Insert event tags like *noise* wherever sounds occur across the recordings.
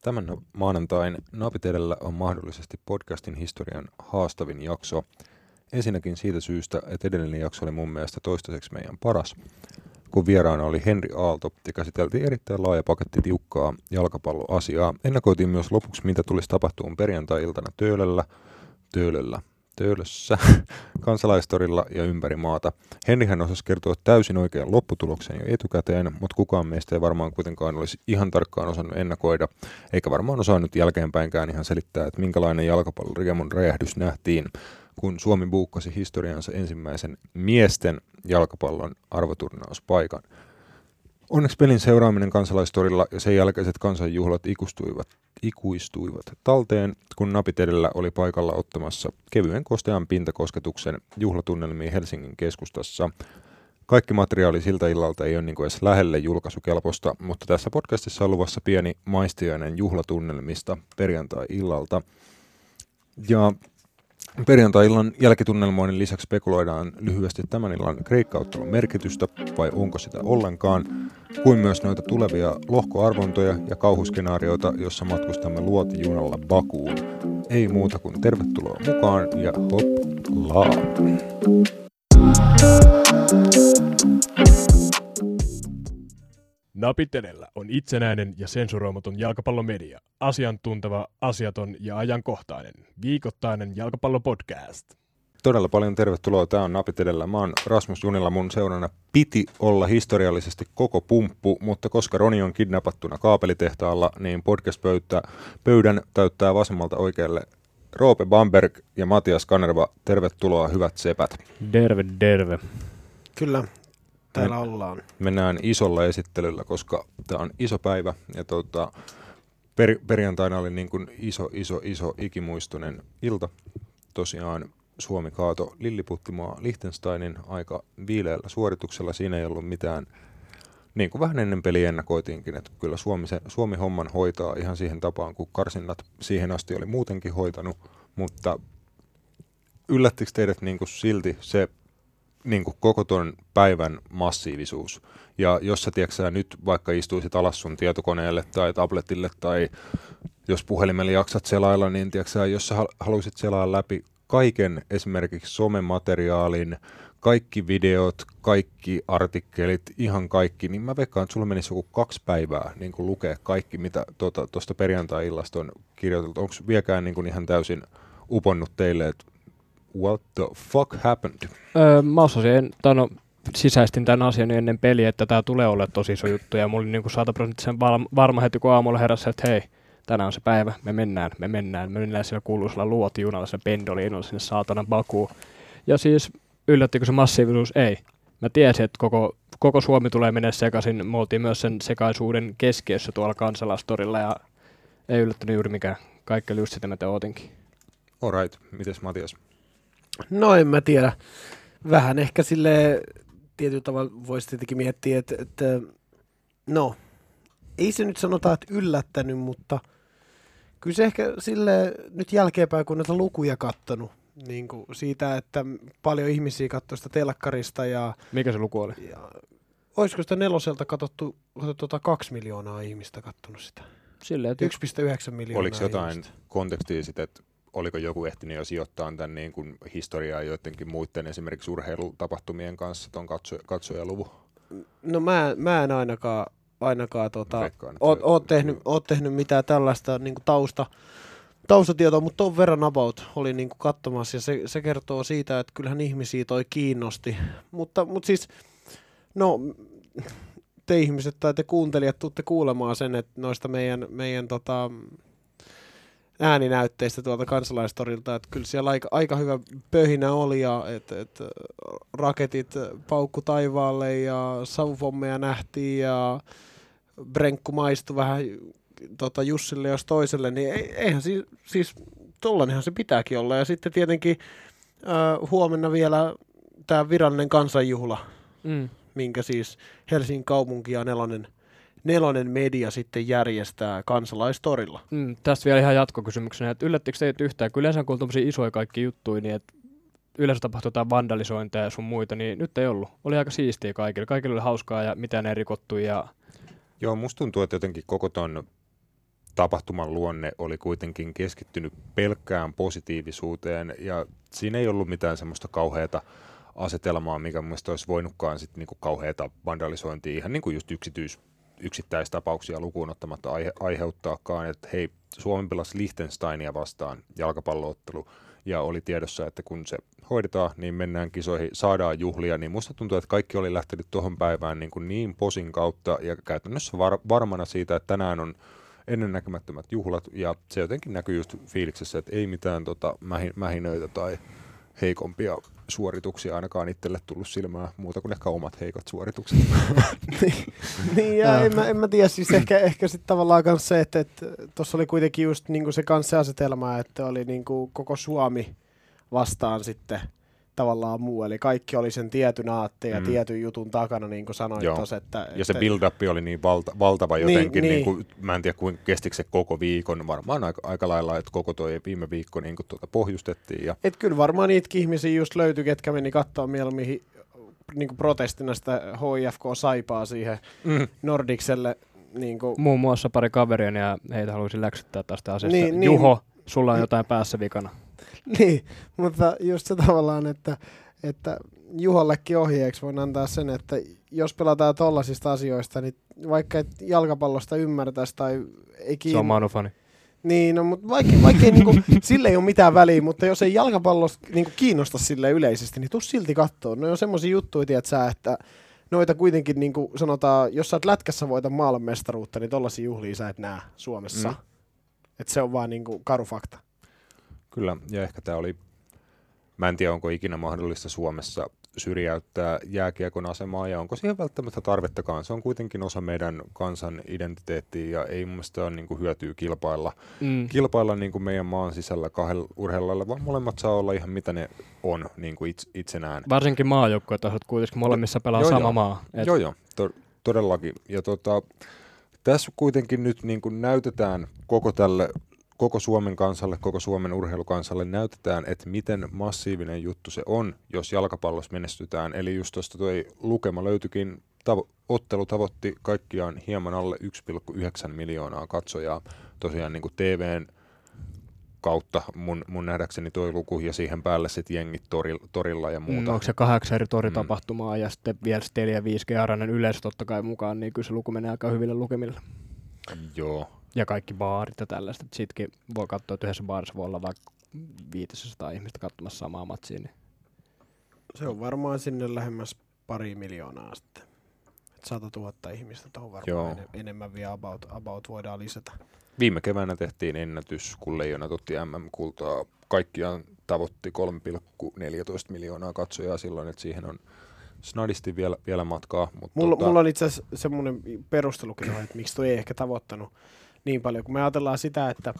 Tämän maanantain Napit edellä on mahdollisesti podcastin historian haastavin jakso. Ensinnäkin siitä syystä, että edellinen jakso oli mun mielestä toistaiseksi meidän paras, kun vieraana oli Henri Aalto ja käsiteltiin erittäin laaja paketti tiukkaa jalkapalloasiaa. Ennakoitiin myös lopuksi, mitä tulisi tapahtumaan perjantai-iltana Töölöllä, Töölöllä, Töölössä, *laughs* kansalaistorilla ja ympäri maata. Henrihän osasi kertoa täysin oikean lopputuloksen jo etukäteen, mutta kukaan meistä ei varmaan kuitenkaan olisi ihan tarkkaan osannut ennakoida, eikä varmaan osannut jälkeenpäinkään ihan selittää, että minkälainen jalkapalloriemun räjähdys nähtiin, kun Suomi buukkasi historiansa ensimmäisen miesten jalkapallon arvoturnauspaikan. Onneksi pelin seuraaminen kansalaistorilla ja sen jälkeiset kansanjuhlat ikustuivat, ikuistuivat talteen, kun napit edellä oli paikalla ottamassa kevyen kostean pintakosketuksen juhlatunnelmiin Helsingin keskustassa. Kaikki materiaali siltä illalta ei ole niin edes lähelle julkaisukelpoista, mutta tässä podcastissa on luvassa pieni maistiainen juhlatunnelmista perjantai-illalta. Ja Perjantai-illan jälkitunnelmoinnin lisäksi spekuloidaan lyhyesti tämän illan kreikkauttelun merkitystä, vai onko sitä ollenkaan, kuin myös noita tulevia lohkoarvontoja ja kauhuskenaarioita, jossa matkustamme luotijunalla Bakuun. Ei muuta kuin tervetuloa mukaan ja hoplaa! Napit edellä on itsenäinen ja sensuroimaton jalkapallomedia. Asiantunteva, asiaton ja ajankohtainen. Viikoittainen jalkapallopodcast. Todella paljon tervetuloa. Tämä on Napit edellä. Mä oon Rasmus Junilla. Mun seurana piti olla historiallisesti koko pumppu, mutta koska Roni on kidnapattuna kaapelitehtaalla, niin podcast-pöydän täyttää vasemmalta oikealle Roope Bamberg ja Matias Kanerva. Tervetuloa, hyvät sepät. Derve, derve. Kyllä, täällä Me, ollaan. Mennään isolla esittelyllä, koska tämä on iso päivä ja tota, per, perjantaina oli niin kuin iso, iso, iso ikimuistoinen ilta. Tosiaan Suomi kaato Lilliputtimaa Liechtensteinin aika viileällä suorituksella. Siinä ei ollut mitään, niin kuin vähän ennen peliä ennakoitiinkin, että kyllä Suomi, se, Suomi homman hoitaa ihan siihen tapaan, kun karsinnat siihen asti oli muutenkin hoitanut, mutta yllättikö teidät niin kuin silti se niin kuin koko tuon päivän massiivisuus. Ja jos sä, tiedätkö, nyt vaikka istuisit alas sun tietokoneelle tai tabletille tai jos puhelimella jaksat selailla, niin tiedätkö, jos sä haluaisit selaa läpi kaiken esimerkiksi somemateriaalin, kaikki videot, kaikki artikkelit, ihan kaikki, niin mä veikkaan, että sulla menisi joku kaksi päivää niin kuin lukea kaikki, mitä tuosta tota, perjantai-illasta on kirjoiteltu. Onko vieläkään niin kuin ihan täysin uponnut teille, että what the fuck happened? Öö, mä osasin, tai no, sisäistin tämän asian ennen peliä, että tämä tulee olla tosi iso juttu, ja mulla oli niin 100 prosenttisen varma heti, kun aamulla heräsi, että hei, tänään on se päivä, me mennään, me mennään, me mennään sillä kuuluisella luotijunalla, se pendoliinolla sinne saatana Bakuun. Ja siis yllättikö se massiivisuus? Ei. Mä tiesin, että koko, koko Suomi tulee mennä sekaisin. Me oltiin myös sen sekaisuuden keskiössä tuolla kansalaistorilla ja ei yllättänyt juuri mikään. Kaikki oli just sitä, mitä ootinkin. Alright, mites Matias? No en mä tiedä. Vähän ehkä sille tietyllä tavalla voisi tietenkin miettiä, että, että no, ei se nyt sanota, että yllättänyt, mutta kyllä se ehkä sille nyt jälkeenpäin, kun näitä lukuja kattonut, niin kuin siitä, että paljon ihmisiä katsoi sitä telkkarista ja... Mikä se luku oli? Ja, olisiko sitä neloselta katsottu, tuota kaksi miljoonaa ihmistä katsonut sitä? Silleen, 1,9 miljoonaa Oliko jotain ihmistä. kontekstia sitten, että oliko joku ehtinyt jo sijoittaa tämän niin kuin historiaa joidenkin muiden esimerkiksi urheilutapahtumien kanssa tuon katso, katsojaluvun? No mä, mä en ainakaan, ainakaan tota, oot, oot, tehnyt, oot tehnyt mitään tällaista niin kuin tausta, taustatietoa, mutta ton verran about oli niin kuin katsomassa ja se, se kertoo siitä, että kyllähän ihmisiä toi kiinnosti. Mutta, mutta siis, no te ihmiset tai te kuuntelijat tuutte kuulemaan sen, että noista meidän, meidän tota, ääninäytteistä tuolta kansalaistorilta, että kyllä siellä aika, aika hyvä pöhinä oli ja että et, raketit paukku taivaalle ja savupommeja nähtiin ja brenkku maistui vähän tota, Jussille jos toiselle, niin eihän siis, siis tollanenhan se pitääkin olla. Ja sitten tietenkin äh, huomenna vielä tämä virallinen kansanjuhla, mm. minkä siis Helsingin kaupunki ja nelonen – nelonen media sitten järjestää kansalaistorilla. Mm, tästä vielä ihan jatkokysymyksenä, että yllättikö teitä yhtään, kun yleensä kun on isoja kaikki juttuja, niin että yleensä tapahtuu jotain vandalisointeja ja sun muita, niin nyt ei ollut. Oli aika siistiä kaikille. Kaikille oli hauskaa ja mitään ei rikottu. Ja... Joo, musta tuntuu, että jotenkin koko ton tapahtuman luonne oli kuitenkin keskittynyt pelkkään positiivisuuteen ja siinä ei ollut mitään semmoista kauheata asetelmaa, mikä mun olisi voinutkaan sit niinku kauheata vandalisointia ihan niinku just yksityis, yksittäistapauksia lukuun ottamatta aihe, aiheuttaakaan, että hei, Suomen pelasi Liechtensteinia vastaan jalkapalloottelu ja oli tiedossa, että kun se hoidetaan, niin mennään kisoihin, saadaan juhlia, niin musta tuntuu, että kaikki oli lähtenyt tuohon päivään niin, kuin niin posin kautta ja käytännössä var, varmana siitä, että tänään on ennennäkemättömät juhlat ja se jotenkin näkyy just fiiliksessä, että ei mitään tota, mähin, mähinöitä tai heikompia suorituksia ainakaan itselle tullut silmään, muuta kuin ehkä omat heikot suoritukset. *laughs* niin, niin, ja en mä, en mä tiedä, siis ehkä, ehkä sitten tavallaan myös se, että tuossa oli kuitenkin just niinku se kanssa asetelma, että oli niinku koko Suomi vastaan sitten – tavallaan muu. Eli kaikki oli sen tietyn aatteen ja mm. tietyn jutun takana, niin kuin sanoit tuossa. Että, ja että, se build-up oli niin valta, valtava niin, jotenkin, niin, niin. Niin kuin, mä en tiedä kuinka kestikö se koko viikon, varmaan aika, aika lailla, että koko toi viime viikko niin kuin tuota pohjustettiin. Ja... Et kyllä varmaan niitäkin ihmisiä just löytyi, ketkä meni katsoa mieluummin niin kuin protestina sitä HIFK-saipaa siihen mm. Nordikselle. Niin kuin... Muun muassa pari kaveria ja heitä haluaisin läksyttää tästä asiasta. Niin, Juho, niin. sulla on jotain päässä vikana. *laughs* niin, mutta just se tavallaan, että, että Juhollekin ohjeeksi voin antaa sen, että jos pelataan tollasista asioista, niin vaikka et jalkapallosta ymmärtäisi tai ei kiinni... Se on manufani. Niin, no, mutta vaikka, vaikka ei, niinku, *laughs* sille ei ole mitään väliä, mutta jos ei jalkapallosta niinku, kiinnosta sille yleisesti, niin tuu silti katsoa. No on semmoisia juttuja, tiedät sä, että noita kuitenkin niin kuin sanotaan, jos sä oot lätkässä voita maailmanmestaruutta, niin tollaisia juhlia sä et näe Suomessa. Mm. Että se on vaan niin kuin karu fakta. Kyllä, ja ehkä tämä oli, mä en tiedä onko ikinä mahdollista Suomessa syrjäyttää jääkiekon asemaa ja onko siihen välttämättä tarvettakaan. Se on kuitenkin osa meidän kansan identiteettiä ja ei mun mielestä ole niin kuin hyötyä kilpailla, mm. kilpailla niin kuin meidän maan sisällä kahdella urheilalla, vaan molemmat saa olla ihan mitä ne on niin kuin itse, itsenään. Varsinkin maajoukkuetasot kuitenkin molemmissa pelaa joo, sama joo. maa. Et... Joo, joo, to- todellakin. Ja tota, tässä kuitenkin nyt niin kuin näytetään koko tälle koko Suomen kansalle, koko Suomen urheilukansalle näytetään, että miten massiivinen juttu se on, jos jalkapallossa menestytään. Eli just tuosta tuo lukema löytyikin, tavo- ottelu tavoitti kaikkiaan hieman alle 1,9 miljoonaa katsojaa. Tosiaan niin kuin TVn kautta mun, mun nähdäkseni toi luku ja siihen päälle sitten jengit torilla, torilla ja muuta. Mm, onko se kahdeksan eri toritapahtumaa mm. ja sitten vielä 4 5 g yleisö totta kai mukaan, niin kyllä se luku menee aika hyville lukemille. Joo, ja kaikki baarit ja tällaista. Sittenkin voi katsoa, että yhdessä baarissa voi olla vaikka 500 ihmistä katsomassa samaa matsia. Niin. Se on varmaan sinne lähemmäs pari miljoonaa sitten. Et 100 000 ihmistä tuohon varmaan Joo. En, enemmän vielä about, about voidaan lisätä. Viime keväänä tehtiin ennätys, kun Leijonat otti MM-kultaa. Kaikkiaan tavoitti 3,14 miljoonaa katsojaa silloin, että siihen on snadisti vielä, vielä matkaa. Mutta mulla, tota... mulla on itse asiassa semmoinen perustelukin, että miksi toi ei ehkä tavoittanut niin paljon. Kun me ajatellaan sitä, että,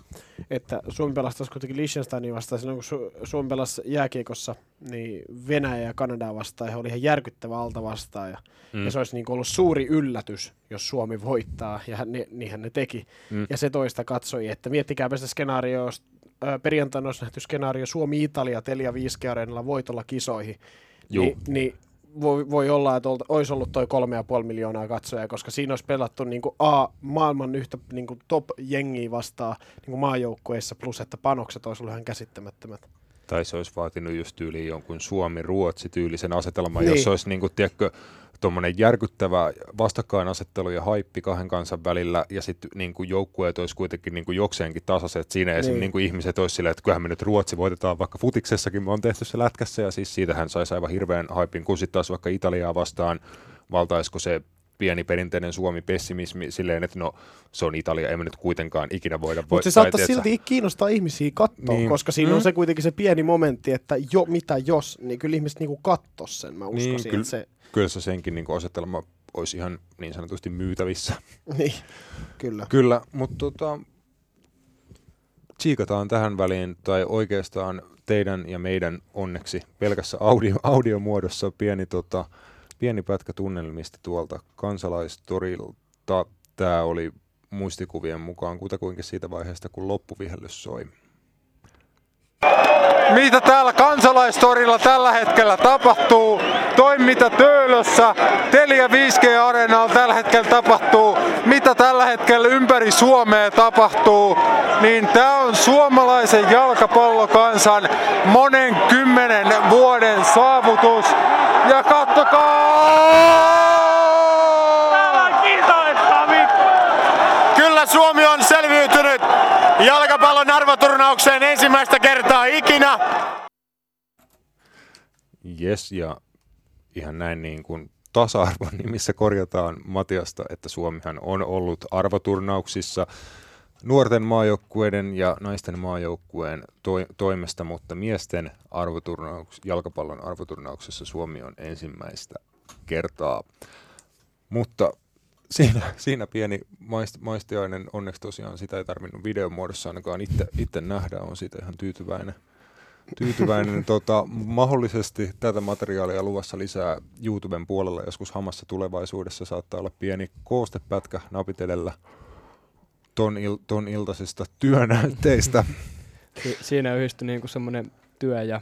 että Suomi pelasi kuitenkin Liechtensteinin vastaan, silloin kun Su- Suomi pelasi jääkiekossa, niin Venäjä ja Kanada vastaan, he oli ihan järkyttävä alta vastaan. Ja, mm. ja se olisi niin ollut suuri yllätys, jos Suomi voittaa, ja ne, niinhän ne teki. Mm. Ja se toista katsoi, että miettikääpä sitä skenaarioa, perjantaina olisi nähty skenaario Suomi-Italia Telia 5 voitolla kisoihin. Ni, niin voi, voi olla, että olisi ollut toi kolme ja puoli miljoonaa katsojaa, koska siinä olisi pelattu niin kuin A, maailman yhtä niin kuin top-jengiä vastaan niin kuin maajoukkueissa, plus että panokset olisi ollut ihan käsittämättömät. Tai se olisi vaatinut just tyyliin jonkun Suomi-Ruotsi-tyylisen asetelman, niin. jos olisi niin kuin, tiedätkö, tuommoinen järkyttävä vastakkainasettelu ja haippi kahden kansan välillä, ja sitten niin joukkueet olisi kuitenkin niin kuin jokseenkin tasaiset. Siinä niin. esimerkiksi niin kuin ihmiset olisi silleen, että kyllähän me nyt Ruotsi voitetaan vaikka futiksessakin, me on tehty se lätkässä, ja siis siitähän saisi aivan hirveän haipin, kun sitten taas vaikka Italiaa vastaan valtaisiko se pieni perinteinen Suomi-pessimismi silleen, että no se on Italia, emme nyt kuitenkaan ikinä voida voittaa. Mutta se saattaa silti kiinnostaa ihmisiä katsoa, niin. koska siinä mm. on se kuitenkin se pieni momentti, että jo mitä jos, niin kyllä ihmiset niinku kattos sen, mä niin, uskoisin, niin, kyllä, se... Kyllä se senkin niin asetelma olisi ihan niin sanotusti myytävissä. *laughs* niin, kyllä. Kyllä, mutta tota, tsiikataan tähän väliin, tai oikeastaan teidän ja meidän onneksi pelkässä audio, *laughs* audiomuodossa pieni tota, pieni pätkä tunnelmista tuolta kansalaistorilta. Tämä oli muistikuvien mukaan kutakuinkin siitä vaiheesta, kun loppuvihellys soi. Mitä täällä kansalaistorilla tällä hetkellä tapahtuu, toi mitä Töölössä Telia 5G-areenalla tällä hetkellä tapahtuu, mitä tällä hetkellä ympäri Suomea tapahtuu, niin tää on suomalaisen jalkapallokansan monen kymmenen vuoden saavutus. Ja kattokaa! Kyllä Suomi on selviytynyt jalkapallon arvoturnaukseen ensimmäistä kertaa ikinä. Yes, ja ihan näin niin kuin tasa-arvon nimissä korjataan Matiasta, että Suomihan on ollut arvoturnauksissa nuorten maajoukkueiden ja naisten maajoukkueen to- toimesta, mutta miesten arvoturnauks- jalkapallon arvoturnauksessa Suomi on ensimmäistä kertaa. Mutta siinä, *laughs* siinä pieni maist, maistiainen, onneksi tosiaan sitä ei tarvinnut videon muodossa ainakaan itse, itse nähdä, on siitä ihan tyytyväinen. tyytyväinen. *laughs* tota, mahdollisesti tätä materiaalia luvassa lisää YouTuben puolella joskus hamassa tulevaisuudessa. Saattaa olla pieni koostepätkä napitelellä ton, il, ton iltaisista työnäytteistä. Si- siinä yhdistyi niinku semmoinen työ ja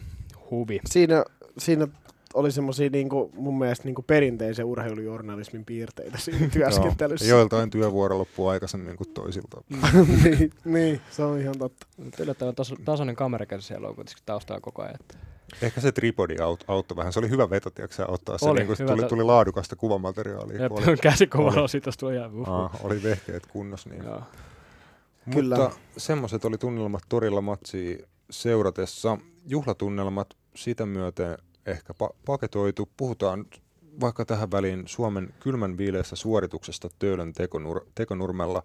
huvi. Siinä, siinä oli semmoisia niinku, mun mielestä niinku perinteisen urheilujournalismin piirteitä siinä työskentelyssä. Joo, joiltain työvuoro loppuu aikaisemmin kuin toisilta. *laughs* niin, niin, se on ihan totta. Yllättävän taso- tasainen kamerakäsi siellä on kuitenkin taustalla koko ajan. Että Ehkä se tripodi aut, auttoi vähän. Se oli hyvä veto, tiedätkö, ottaa se, Oli, niin kuin, hyvä tuli, tuli laadukasta kuvamateriaalia. Jep, kun oli, käsikuvalla oli. siitä tuli ihan uhu. aa, oli vehkeet kunnossa. Niin. Joo. Kyllä. Mutta semmoiset oli tunnelmat torilla matsia seuratessa. Juhlatunnelmat sitä myöten ehkä pa- paketoitu. Puhutaan vaikka tähän väliin Suomen kylmän viileästä suorituksesta Töölön tekonur- tekonurmella.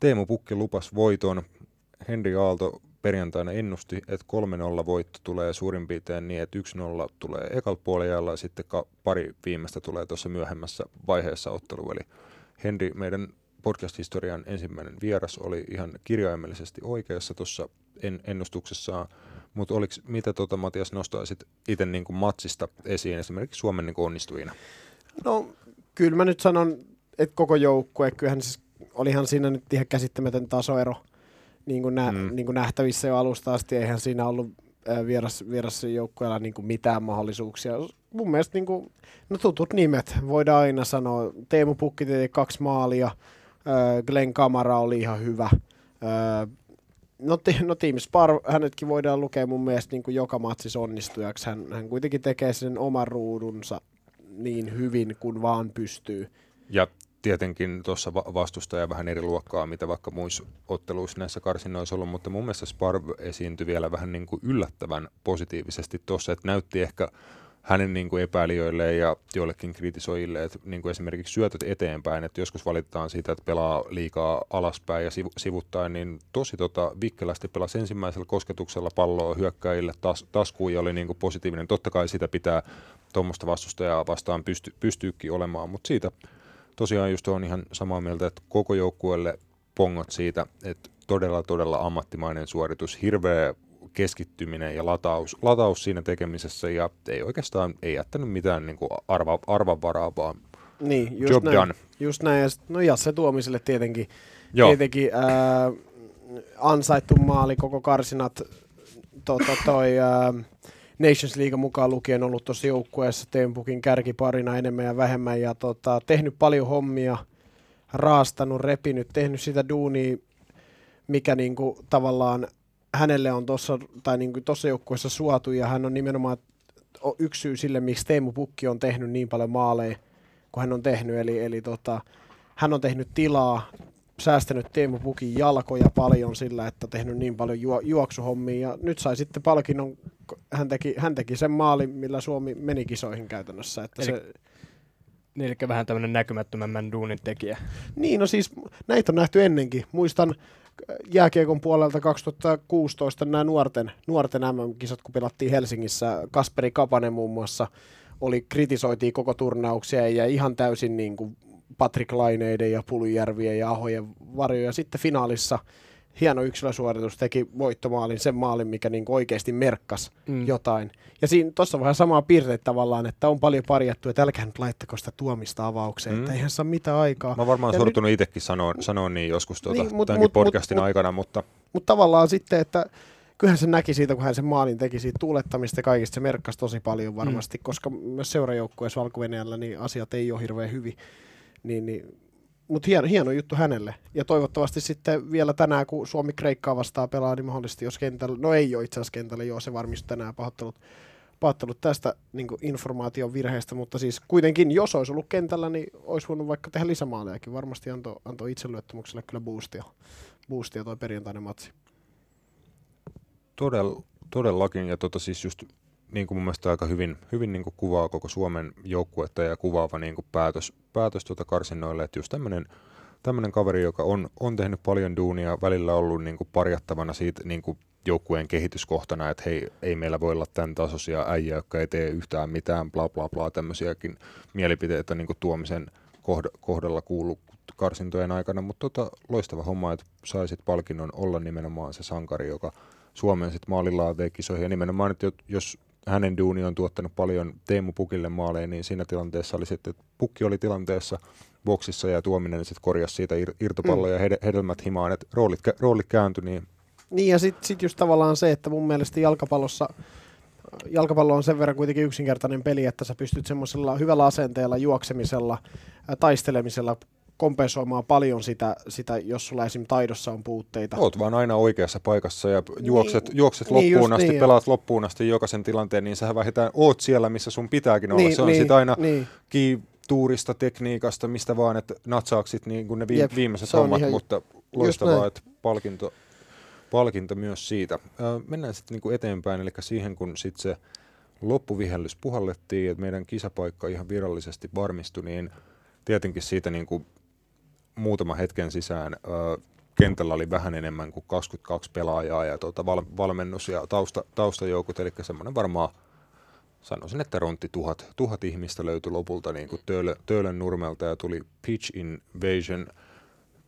Teemu Pukki lupas voiton. Henri Aalto perjantaina ennusti, että 3-0 voitto tulee suurin piirtein niin, että 1-0 tulee ekalla puolella ja sitten ka- pari viimeistä tulee tuossa myöhemmässä vaiheessa ottelu. Eli Henri, meidän podcast-historian ensimmäinen vieras, oli ihan kirjaimellisesti oikeassa tuossa en- ennustuksessaan. Mutta mitä tota, Matias nostaisit itse niin kuin matsista esiin esimerkiksi Suomen niin kuin onnistujina? No, kyllä mä nyt sanon, että koko joukkue, kyllähän siis olihan siinä nyt ihan käsittämätön tasoero niin kuin, nä, Mm. niin kuin nähtävissä jo alusta asti. Eihän siinä ollut vieras, vieras joukkueella niin kuin mitään mahdollisuuksia. Mun mielestä niin kuin, no tutut nimet voidaan aina sanoa. Teemu Pukki teki kaksi maalia, Glenn Kamara oli ihan hyvä. No, no Team Spar, hänetkin voidaan lukea mun mielestä niin kuin joka matsissa onnistujaksi. Hän, hän kuitenkin tekee sen oman ruudunsa niin hyvin kuin vaan pystyy. Ja tietenkin tuossa va- vastustaja vähän eri luokkaa, mitä vaikka muissa otteluissa näissä karsinnoissa ollut, mutta mun mielestä Sparv esiintyi vielä vähän niin kuin yllättävän positiivisesti tuossa, että näytti ehkä hänen niin kuin epäilijöille ja joillekin kritisoijille, että niin kuin esimerkiksi syötöt eteenpäin, että joskus valitetaan siitä, että pelaa liikaa alaspäin ja sivu, sivuttaen, niin tosi tota, vikkelästi pelasi ensimmäisellä kosketuksella palloa hyökkäjille tas, taskuun ja oli niin kuin positiivinen. Totta kai sitä pitää tuommoista vastustajaa vastaan pysty, pystyykin olemaan, mutta siitä tosiaan just on ihan samaa mieltä, että koko joukkueelle pongot siitä, että todella todella ammattimainen suoritus, hirveä keskittyminen ja lataus, lataus siinä tekemisessä ja ei oikeastaan ei jättänyt mitään niin kuin arva, arvanvaraa, vaan Niin, just job näin. done. Just näin. Ja sit, no Jasse Tuomiselle tietenkin, Joo, tietenkin ää, ansaittu maali koko karsinat. Tota, toi ää, Nations League mukaan lukien ollut tuossa joukkueessa Tempukin kärkiparina enemmän ja vähemmän ja tota, tehnyt paljon hommia, raastanut, repinyt, tehnyt sitä duunia, mikä niinku tavallaan hänelle on tuossa tai niinku tossa joukkueessa suotu ja hän on nimenomaan yksi syy sille, miksi Teemu Pukki on tehnyt niin paljon maaleja kuin hän on tehnyt. Eli, eli tota, hän on tehnyt tilaa, säästänyt Teemu Pukin jalkoja paljon sillä, että on tehnyt niin paljon juo, juoksuhommia. Ja nyt sai sitten palkinnon, hän teki, hän teki sen maalin, millä Suomi meni kisoihin käytännössä. Että Eli- se, Niin, eli vähän tämmöinen näkymättömämmän duunin tekijä. Niin, no siis näitä on nähty ennenkin. Muistan jääkiekon puolelta 2016 nämä nuorten, nuorten MM-kisat, kun pelattiin Helsingissä. Kasperi Kapanen muun muassa oli, kritisoitiin koko turnauksia ja ihan täysin niin kuin Patrick Laineiden ja Puljärvien ja Ahojen varjoja. Sitten finaalissa hieno yksilösuoritus teki voittomaalin, sen maalin, mikä niin oikeasti merkkas Mm. jotain. Ja siinä tuossa on vähän samaa piirteitä tavallaan, että on paljon parjattu, että älkää nyt laittako sitä tuomista avaukseen, Mm. mm. että eihän saa mitään aikaa. mä oon varmaan Ja sortunut itsekin sanoa, sanoa niin joskus tuota, Niin, mut- tämänkin mut- mut- podcastin mut- aikana, mutta Mutta tavallaan sitten, että kyllähän se näki siitä, kun hän sen maalin teki siitä tuulettamista ja kaikista, se merkkasi tosi paljon varmasti, mm. koska myös seurajoukkueessa valko niin asiat ei ole hirveän hyvin. Niin, niin, mutta hieno, hieno juttu hänelle. Ja toivottavasti sitten vielä tänään, kun Suomi Kreikkaa vastaa pelaa, niin mahdollisesti jos kentällä, no ei ole itse asiassa kentällä, joo se varmistui tänään pahoittelut, pahoittelut tästä niin informaation virheestä, mutta siis kuitenkin, jos olisi ollut kentällä, niin olisi voinut vaikka tehdä lisämaalejakin. Varmasti antoi anto itseluottamukselle kyllä boostia, boostia toi perjantainen matsi. Todell, todellakin, ja tota siis just niin kuin mun mielestä aika hyvin, hyvin niin kuin kuvaa koko Suomen joukkuetta ja kuvaava niin kuin päätös, päätös tuota karsinnoille, että just tämmöinen tämmöinen kaveri, joka on, on tehnyt paljon duunia, välillä ollut niin kuin parjattavana siitä niin kuin joukkueen kehityskohtana, että hei, ei meillä voi olla tämän tasoisia äijä, jotka ei tee yhtään mitään, bla bla bla, tämmöisiäkin mielipiteitä niin kuin tuomisen kohdalla kuulu karsintojen aikana, mutta tota, loistava homma, että saisit palkinnon olla nimenomaan se sankari, joka Suomen sitten maalilla kisoihin, ja nimenomaan, että jos hänen duuni on tuottanut paljon Teemu Pukille maaleja, niin siinä tilanteessa oli sitten, että Pukki oli tilanteessa boksissa ja Tuominen sitten korjasi siitä ir- irtopalloja mm. hedelmät himaan, että roolit, roolit kääntyi, niin niin ja sitten sit just tavallaan se, että mun mielestä jalkapallossa jalkapallo on sen verran kuitenkin yksinkertainen peli, että sä pystyt semmoisella hyvällä asenteella, juoksemisella, taistelemisella kompensoimaan paljon sitä, sitä jos sulla esimerkiksi taidossa on puutteita. Oot vaan aina oikeassa paikassa ja juokset, niin, juokset niin loppuun asti, niin, pelaat loppuun asti jokaisen tilanteen, niin sä vähintään oot siellä, missä sun pitääkin olla. Niin, se on niin, sitten aina niin. tuurista, tekniikasta, mistä vaan, että natsaaksit niin kuin ne vi- Jep, viimeiset hommat, ihan, mutta loistavaa, että palkinto, palkinto myös siitä. mennään sitten niin eteenpäin, eli siihen kun sitten se loppuvihellys puhallettiin, että meidän kisapaikka ihan virallisesti varmistui, niin tietenkin siitä niin kuin muutama hetken sisään kentällä oli vähän enemmän kuin 22 pelaajaa ja tuota, val, valmennus- ja tausta, taustajoukot, eli semmoinen varmaan sanoisin, että rontti tuhat, tuhat ihmistä löytyi lopulta niin kuin Töölö, Töölön nurmelta ja tuli Pitch Invasion.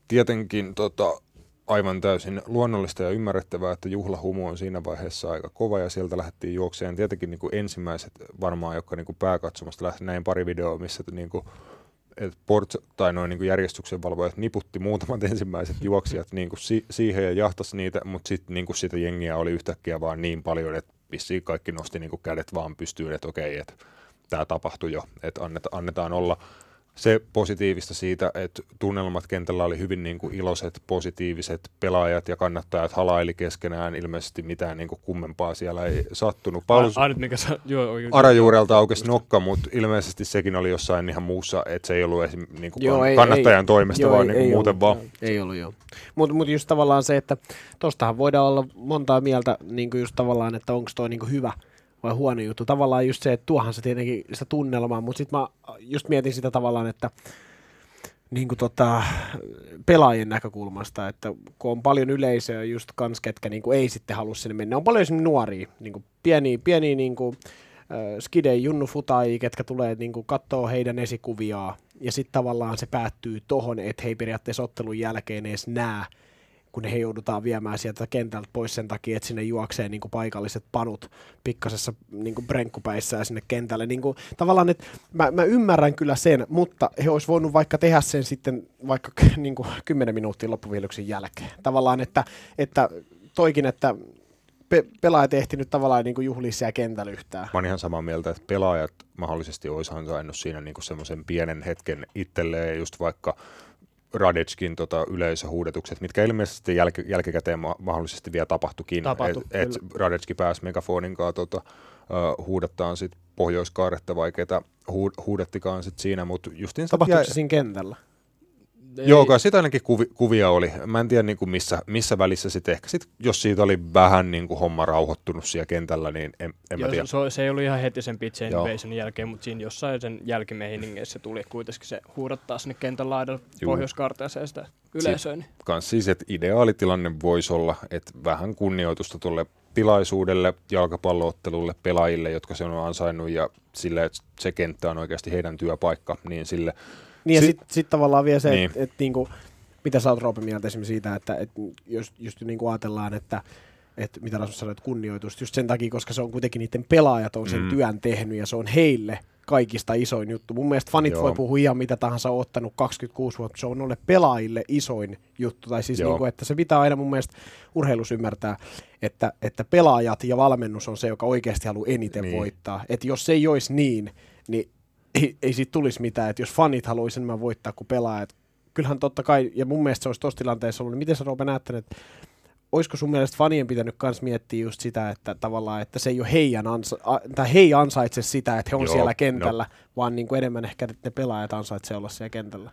Tietenkin tota, aivan täysin luonnollista ja ymmärrettävää, että juhlahumu on siinä vaiheessa aika kova ja sieltä lähdettiin juokseen. Tietenkin niin kuin ensimmäiset varmaan, jotka niin kuin pääkatsomasta lähti näin pari videoa, missä niin kuin, että port, tai noin niin järjestyksen valvojat niputti muutamat *laughs* ensimmäiset juoksijat niin kuin si- siihen ja jahtasi niitä, mutta sitten niin kuin sitä jengiä oli yhtäkkiä vaan niin paljon, että vissiin kaikki nosti niin kuin kädet vaan pystyyn, että okei, että tämä tapahtui jo, että annetaan olla se positiivista siitä, että tunnelmat kentällä oli hyvin niin kuin iloiset, positiiviset pelaajat ja kannattajat halaili keskenään. Ilmeisesti mitään niin kuin kummempaa siellä ei sattunut. Paulus Ainut, mikä sa- joo, joo, Arajuurelta aukesi nokka, mutta ilmeisesti sekin oli jossain ihan muussa, että se ei ollut esim, niin kuin joo, ei, kannattajan ei, toimesta, joo, vaan ei, niin kuin ei muuten ollut, vaan. Ei ollut, joo. Mutta mut just tavallaan se, että tostahan voidaan olla montaa mieltä niin kuin just tavallaan, että onko toi niin kuin hyvä – vai huono juttu. Tavallaan just se, että tuohan se tietenkin sitä tunnelmaa, mutta sitten mä just mietin sitä tavallaan, että niin kuin tota, pelaajien näkökulmasta, että kun on paljon yleisöä just kans, ketkä niin kuin ei sitten halua sinne mennä. On paljon esimerkiksi nuoria, niin kuin pieniä, pieniä niin kuin, äh, skidei junnufutai, ketkä tulee niin kuin katsoo heidän esikuviaan, ja sitten tavallaan se päättyy tohon, että he ei periaatteessa ottelun jälkeen edes näe kun he joudutaan viemään sieltä kentältä pois sen takia, että sinne juoksee niin kuin paikalliset panut pikkasessa niin kuin ja sinne kentälle. Niin kuin, tavallaan, että mä, mä, ymmärrän kyllä sen, mutta he olisi voinut vaikka tehdä sen sitten vaikka niin kuin 10 minuuttia loppuviilyksen jälkeen. Tavallaan, että, että toikin, että pe- pelaajat ehtinyt tavallaan niin juhlia siellä kentällä yhtään. Mä oon ihan samaa mieltä, että pelaajat mahdollisesti olisi ansainnut siinä niin semmoisen pienen hetken itselleen, just vaikka Radetskin tota, yleisöhuudetukset, mitkä ilmeisesti jälki, jälkikäteen ma- mahdollisesti vielä tapahtuikin. Tapahtu, et, et Radetski pääsi megafonin kanssa tota, uh, huudattaan sit Pohjois-Kaaretta vai ketä hu- huudettikaan sit siinä, mutta justiin... Tapahtuiko se siinä kentällä? Ei. Joo, kai siitä ainakin kuvi, kuvia oli. Mä en tiedä niin kuin missä, missä välissä sitten ehkä sit, jos siitä oli vähän niin kuin homma rauhoittunut siellä kentällä, niin en, en Joo, mä tiedä. Se, se, ei ollut ihan heti sen pitch invasionin jälkeen, mutta siinä jossain sen jälkimeiningeissä tuli kuitenkin se huudattaa sinne kentän laidalle pohjoiskarteeseen sitä yleisöä. Niin. Kans siis, että ideaalitilanne voisi olla, että vähän kunnioitusta tuolle tilaisuudelle, jalkapalloottelulle, pelaajille, jotka se on ansainnut ja sille, että se kenttä on oikeasti heidän työpaikka, niin sille niin ja sitten sit tavallaan vielä se, niin. että et, niinku, mitä sä oot Roope mieltä esimerkiksi siitä, että et, jos just niinku ajatellaan, että et, mitä Rasmus sanoi, että kunnioitus, just sen takia, koska se on kuitenkin niiden pelaajat on sen mm. työn tehnyt ja se on heille kaikista isoin juttu. Mun mielestä fanit Joo. voi puhua ihan mitä tahansa on ottanut 26 vuotta, se on noille pelaajille isoin juttu. Tai siis Joo. niin kuin, että se pitää aina mun mielestä urheilus ymmärtää, että, että pelaajat ja valmennus on se, joka oikeasti haluaa eniten niin. voittaa. Että jos se ei olisi niin, niin ei, ei siitä tulisi mitään. Että jos fanit haluaisi enemmän voittaa kuin pelaajat, kyllähän totta kai, ja mun mielestä se olisi tuossa tilanteessa ollut, niin miten sä Roope että olisiko sun mielestä fanien pitänyt myös miettiä just sitä, että tavallaan, että se ei ole heidän ansa- a, tai he ei ansaitse sitä, että he on Joo, siellä no. kentällä, vaan niin kuin enemmän ehkä, että ne pelaajat ansaitsee olla siellä kentällä.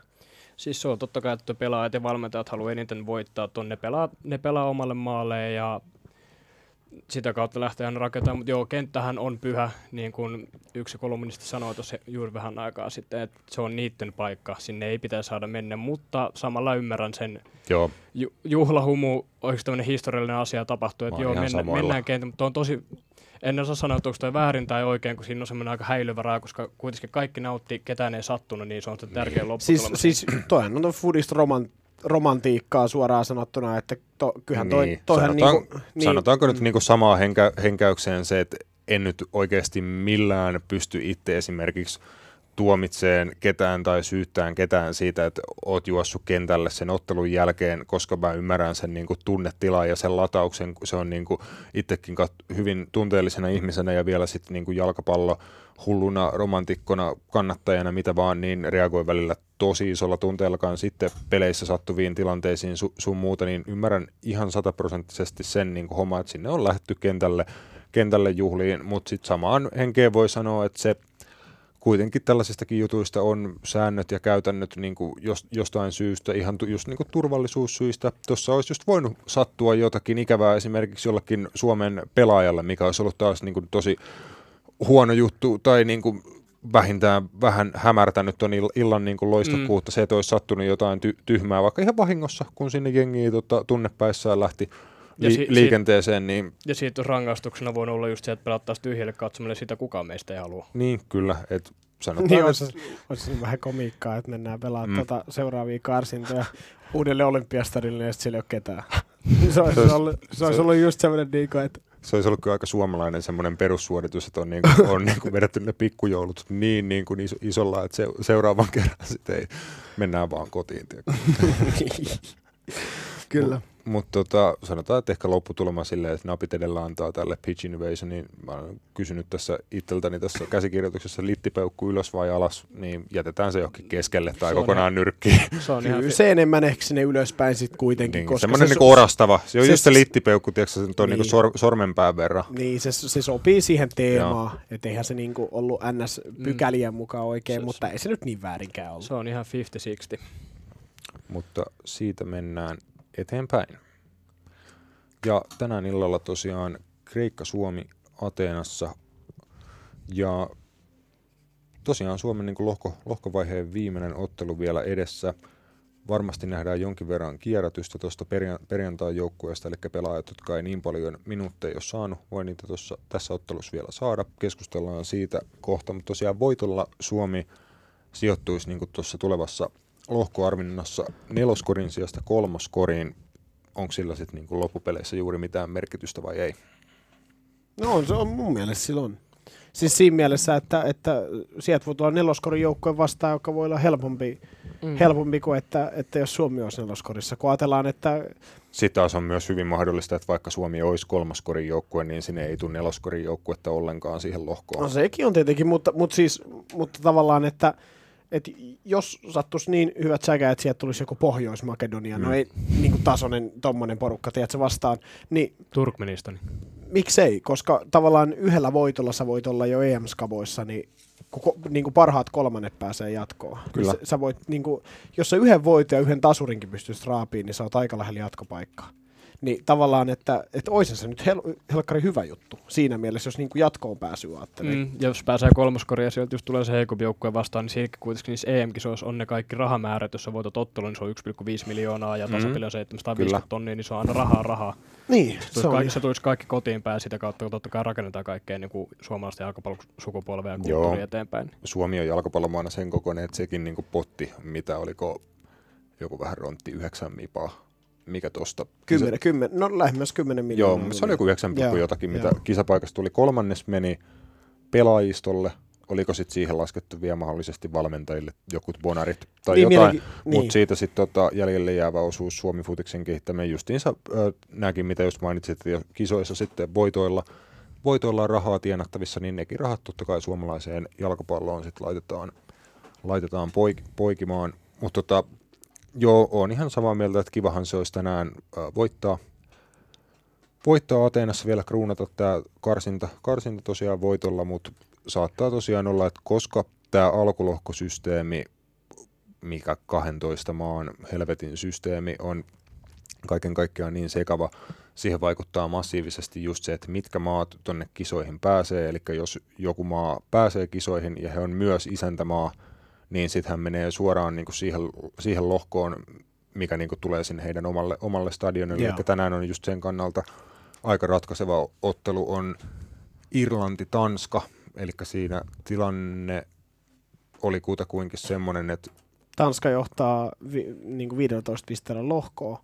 Siis se on totta kai, että pelaajat ja valmentajat haluaa eniten voittaa tuonne. Ne pelaa, ne pelaa omalle maalle ja sitä kautta lähtee aina rakentamaan. Mutta joo, kenttähän on pyhä, niin kuin yksi kolumnisti sanoi tuossa juuri vähän aikaa sitten, että se on niiden paikka. Sinne ei pitäisi saada mennä, mutta samalla ymmärrän sen Joo, ju- juhlahumu, oikeasti tämmöinen historiallinen asia tapahtuu, että joo, mennä, mennään kentälle, mutta on tosi, en osaa sanoa, että onko toi väärin tai oikein, kun siinä on semmoinen aika häilyvä raja, koska kuitenkin kaikki nautti, ketään ei sattunut, niin se on se tärkeä Siis, lopputulema. siis toihan on foodista roman, romantiikkaa suoraan sanottuna, että to, kyllähän toi, niin. toihan Sanotaan, niinku, niin, sanotaanko nyt niinku samaa henkä, henkäykseen se, että en nyt oikeasti millään pysty itse esimerkiksi tuomitseen ketään tai syyttään ketään siitä, että oot juossut kentälle sen ottelun jälkeen, koska mä ymmärrän sen niin kuin tunnetilan ja sen latauksen, kun se on niin kuin itsekin kat- hyvin tunteellisena ihmisenä ja vielä sitten niin kuin jalkapallo hulluna, romantikkona, kannattajana, mitä vaan, niin reagoi välillä tosi isolla tunteellakaan sitten peleissä sattuviin tilanteisiin su- sun muuta, niin ymmärrän ihan sataprosenttisesti sen niin homma, että sinne on lähdetty kentälle, kentälle juhliin, mutta sitten samaan henkeen voi sanoa, että se kuitenkin tällaisistakin jutuista on säännöt ja käytännöt niin kuin jos, jostain syystä, ihan just niin kuin turvallisuussyistä. Tuossa olisi just voinut sattua jotakin ikävää esimerkiksi jollakin Suomen pelaajalle, mikä olisi ollut taas niin kuin tosi huono juttu tai niin kuin vähintään vähän hämärtänyt ton ill- illan niin kuin loistokkuutta, mm. se, että olisi sattunut jotain ty- tyhmää, vaikka ihan vahingossa, kun sinne jengi tota, tunnepäissään lähti Ja li- si- si- liikenteeseen, niin, Ja siitä rangaistuksena voinut olla just se, että pelattaisiin tyhjälle katsomalle, sitä kukaan meistä ei halua. niin kyllä, että sanotaan, niin että olisi, olisi vähän komiikkaa, että mennään pelaamaan Mm. tota seuraavia karsintoja uudelle olympiastadille ja sitten siellä ei ole ketään. *laughs* se, olisi olisi- ollut, se olisi ollut just semmoinen, niinku, että se olisi ollut kyllä aika suomalainen semmoinen perussuoritus, että on, niin kuin, *laughs* on niin kuin vedetty ne pikkujoulut niin, niin kuin iso, isolla, että se, seuraavan kerran sitten ei, mennään vaan kotiin. tiedätkö. *laughs* kyllä. Mutta tota, sanotaan, että ehkä lopputulema silleen, että napit edellä antaa tälle pitch innovation, niin mä olen kysynyt tässä itseltäni tässä käsikirjoituksessa littipeukku ylös vai alas, niin jätetään se johonkin keskelle tai Se on kokonaan nyrkkiin. Se on ihan se enemmän ehkä sinne ylöspäin sitten kuitenkin, niin, koska semmoinen se, niin orastava. Se on se- just se se- littipeukku, tiedätkö, se on niin. Niin. niin sor, sormenpään verran. Niin, se, se sopii siihen teemaan, että eihän se niinku ollut NS-pykälien mukaan oikein, Se- mutta ei se nyt niin väärinkään ollut. se on ihan 50-60. mutta siitä mennään eteenpäin. Ja tänään illalla tosiaan Kreikka-Suomi Ateenassa. Ja tosiaan Suomen niin lohko, lohkovaiheen viimeinen ottelu vielä edessä. Varmasti nähdään jonkin verran kierrätystä tuosta perja- perjantain joukkueesta, eli pelaajat, jotka ei niin paljon minuutteja ole saanut, voi niitä tuossa, tässä ottelussa vielä saada. Keskustellaan siitä kohta, mutta tosiaan voitolla Suomi sijoittuisi niin tuossa tulevassa lohkoarvinnassa neloskorin sijasta kolmoskoriin. Onko sillä sitten niin loppupeleissä juuri mitään merkitystä vai ei? No on, se on mun mielestä silloin. Siis siinä mielessä, että, että sieltä voi tulla neloskorin joukkue vastaan, joka voi olla helpompi, mm. helpompi kuin että, että jos Suomi olisi neloskorissa. Kun ajatellaan, että Sitten taas on myös hyvin mahdollista, että vaikka Suomi olisi kolmoskorin joukkue, niin sinne ei tule neloskorin joukkuetta ollenkaan siihen lohkoon. no sekin on tietenkin, mutta, mutta, siis, mutta tavallaan, että, että jos sattuisi niin hyvät säkä, että sieltä tulisi joku Pohjois-Makedonia, mm. no Mm. ei niin kuin tasoinen tommonen porukka, tiedätkö, vastaan, niin Turkmenistani. miksei, koska tavallaan yhdellä voitolla sä voit olla jo EM-skaboissa, niin kun ko- niin kuin parhaat kolmannet pääsee jatkoon. Kyllä. Sä, sä voit, niin kuin, jos sä yhden voiton ja yhden tasurinkin pystyisit raapiin, niin sä oot aika lähellä jatkopaikkaa. Niin tavallaan, että, että olisi se nyt hel, helkkari hyvä juttu siinä mielessä, jos niin kuin jatkoon pääsyy ajattelee. Mm, ja jos pääsee kolmoskoria ja sieltä just tulee se heikompi joukkue vastaan, niin siinäkin kuitenkin niissä EM-kisoissa on ne kaikki rahamäärät, jos sä voitat ottelun, niin se on 1,5 miljoonaa ja Mm. tasapeli on 750 Kyllä. tonnia, niin se on aina rahaa rahaa. Niin, Se, se on, kaikki, se tulisi kaikki kotiin päin sitä kautta, kun totta kai rakennetaan kaikkea niin kuin suomalaisten jalkapallosukupolvea ja Joo. kulttuuria eteenpäin. Suomi on jalkapallomaana sen kokoinen, että sekin niin potti, mitä oliko joku vähän rontti yhdeksän mipaa. Mikä tosta? kymmenen, kymmenen, no lähemmäs 10 miljoonaa. Joo, se oli joku 9, Joo, jotakin, mitä joo. kisapaikasta tuli. Kolmannes meni pelaajistolle, oliko sitten siihen laskettu vielä mahdollisesti valmentajille jokut bonarit tai Niin, jotain, mutta niin. siitä sitten tota, jäljelle jäävä osuus Suomi Futiksen kehittäminen justiinsa ö, nämäkin, mitä just mainitsit, että kisoissa sitten voitoilla, voitoilla on rahaa tienattavissa, niin nekin rahat totta kai suomalaiseen jalkapalloon sitten laitetaan, laitetaan poik, poikimaan. Mutta tota, joo, on ihan samaa mieltä, että kivahan se olisi tänään voittaa, voittaa Ateenassa vielä kruunata tämä karsinta, karsinta tosiaan voitolla, mutta saattaa tosiaan olla, että koska tämä alkulohkosysteemi, mikä 12 maan helvetin systeemi on kaiken kaikkiaan niin sekava, siihen vaikuttaa massiivisesti just se, että mitkä maat tonne kisoihin pääsee, eli jos joku maa pääsee kisoihin ja he on myös isäntämaa, niin sitten hän menee suoraan niin kuin siihen, siihen lohkoon, mikä niin kuin tulee sinne heidän omalle, omalle stadionille. Eli tänään on just sen kannalta aika ratkaiseva ottelu on Irlanti-Tanska, eli siinä tilanne oli kutakuinkin semmoinen, että Tanska johtaa vi, niin kuin 15 pisteellä lohkoa.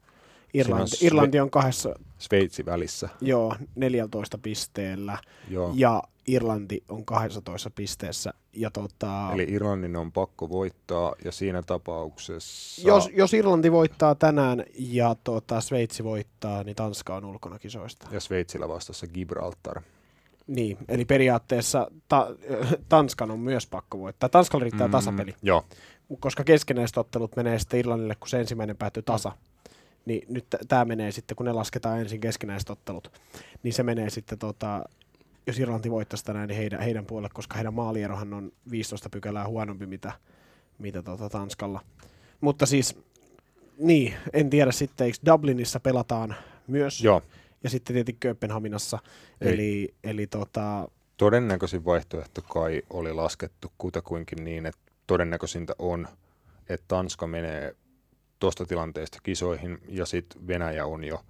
Irlanti, on Irlanti on kahdessa, Sveitsi välissä. joo, 14 pisteellä Joo. ja Irlanti on 12 pisteessä. Ja tota, Eli Irlannin on pakko voittaa ja siinä tapauksessa... jos, jos Irlanti voittaa tänään ja tota, Sveitsi voittaa, niin Tanska on ulkona kisoista. Ja Sveitsillä vastassa Gibraltar. Niin, eli periaatteessa ta, Tanskan on myös pakko voittaa. Tanskalla riittää mm. tasapeli, Joo, koska keskenäiset ottelut menee sitten Irlannille, kun se ensimmäinen päättyy tasa. Niin nyt tämä menee sitten, kun ne lasketaan ensin keskinäiset ottelut, niin se menee sitten, tota, jos Irlanti voittaisi tänään, niin heidän, heidän puolelle, koska heidän maalierohan on 15 pykälää huonompi, mitä, mitä tota Tanskalla. Mutta siis, niin, en tiedä sitten, eikö Dublinissa pelataan myös, joo. ja sitten tietenkin Kööpenhaminassa, Ei. eli, eli tota, Todennäköisin vaihtoehto kai oli laskettu kutakuinkin niin, että todennäköisintä on, että Tanska menee tuosta tilanteesta kisoihin ja sitten Venäjä on jo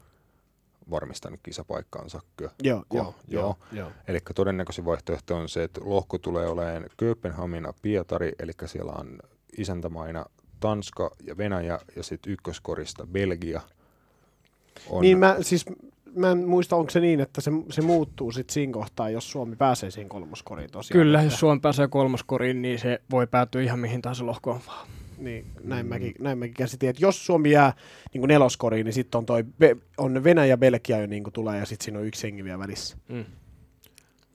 varmistanut kisapaikkaansa. Kö? joo, Ko- joo, joo. joo, joo. Eli todennäköisin vaihtoehto on se, että lohko tulee olemaan Kööpenhamina, Pietari, eli siellä on isäntämaina Tanska ja Venäjä ja sitten ykköskorista Belgia. On, Niin mä, siis, mä en muista, onko se niin, että se, se muuttuu sitten siinä kohtaa, jos Suomi pääsee siihen kolmoskoriin tosiaan. Kyllä, että, jos Suomi pääsee kolmoskoriin, niin se voi päätyä ihan mihin tahansa lohkoon vaan. Niin, näin, Mm. mäkin, näin mäkin käsitin, että jos Suomi jää niin kuin neloskoriin, niin sitten on, toi, on Venäjä ja Belgia jo niin kuin tulee, ja sitten siinä on yksi hengi vielä välissä. Mm.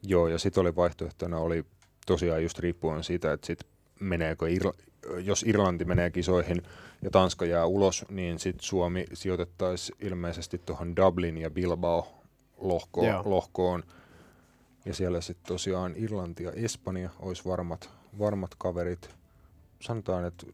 Joo, ja sitten oli vaihtoehtona oli tosiaan just riippuen siitä, että sit meneekö Irla- jos Irlanti menee kisoihin ja Tanska jää ulos, niin sitten Suomi sijoitettaisiin ilmeisesti tuohon Dublin ja Bilbao lohkoon, Joo. lohkoon. Ja siellä sitten tosiaan Irlanti ja Espanja olisi varmat, varmat kaverit. Sanotaan, että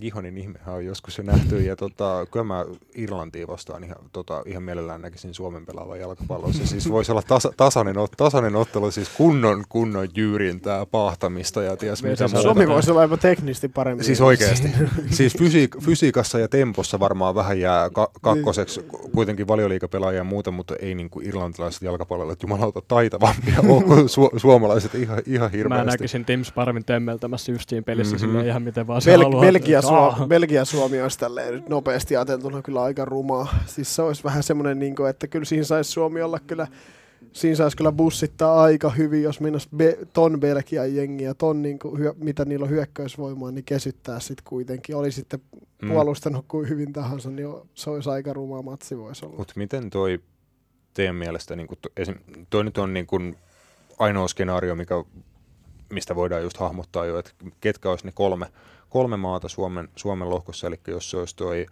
Gihonin ihmehän on joskus jo nähty, ja tota, kyllä mä Irlantia vastaan ihan, tota, ihan mielellään näkisin Suomen pelaavan jalkapalloa. Se siis voisi olla tasa, tasainen, tasainen ottelu, siis kunnon, kunnon jyyrintää, paahtamista ja ties mitä muuta. Suomi voisi olla jopa teknisesti paremmin. Siis oikeasti. siis fysiik- fysiikassa ja tempossa varmaan vähän jää ka- kakkoseksi kuitenkin valioliikapelaajia ja muuta, mutta ei niin kuin irlantilaiset jalkapalloilijat jumalauta taitavampia ole kuin su- suomalaiset ihan, ihan Mä hirveästi. näkisin Tim Sparvin temmeltämässä just siinä pelissä Mhm. mm-hmm. ihan miten vaan se Bel- haluaa. Belgia, Aa. Suo- Belgia Suomi olisi tälleen nyt nopeasti ajateltuna kyllä aika rumaa. Siis se olisi vähän semmoinen, niin kuin, että kyllä siinä saisi Suomi olla kyllä, siinä saisi kyllä bussittaa aika hyvin, jos minus be, ton Belgian jengiä, ton niin kuin, hyö, mitä niillä on hyökkäysvoimaa, niin kesyttää sitten kuitenkin. Oli sitten Mm. puolustanut kuin hyvin tahansa, niin se olisi aika ruma matsi voisi olla. Mutta miten toi teidän mielestä, niin esim, toi nyt on niin kuin ainoa skenaario, mikä, mistä voidaan just hahmottaa jo, että ketkä olisi ne kolme, kolme maata Suomen, Suomen lohkossa, eli jos se olisi toi,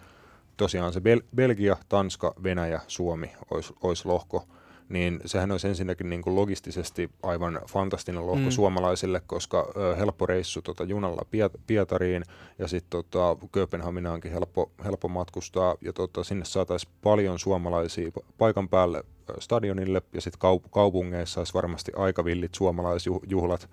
tosiaan se Bel- Belgia, Tanska, Venäjä, Suomi olisi, olisi lohko, niin sehän olisi ensinnäkin niin kuin logistisesti aivan fantastinen lohko Mm. suomalaisille, koska ö, helppo reissu tota, junalla Piet- Pietariin ja sitten tota, Kööpenhaminaankin helppo, helppo matkustaa ja tota, sinne saataisiin paljon suomalaisia pa- paikan päälle stadionille ja sitten kaup- kaupungeissa olisi varmasti aika villit suomalaisjuhlat.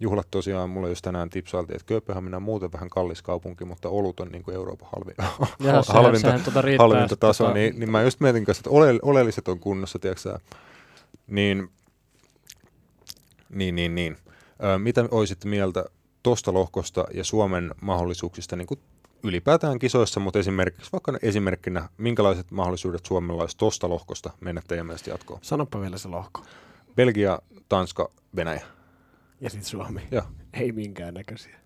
Juhlat tosiaan, mulle just tänään tipsailtiin, että Kööpenhamina on muuten vähän kallis kaupunki, mutta olut on niin kuin Euroopan halvi, Ja *laughs* halvinta, sehän riittää. halvinta sit tasoa, tota- niin, niin mä just mietin kanssa, että ole, oleelliset on kunnossa, tiedätkö? Niin, niin, niin, niin. Ö, mitä olisit mieltä tuosta lohkosta ja Suomen mahdollisuuksista niin kuin ylipäätään kisoissa, mutta esimerkiksi vaikka esimerkkinä, minkälaiset mahdollisuudet Suomella olisi tuosta lohkosta mennä teidän mielestä jatkoon? Sanoppa vielä se lohko. Belgia, Tanska, Venäjä. Ja sitten Suomi. Joo. Ei minkään näköisiä.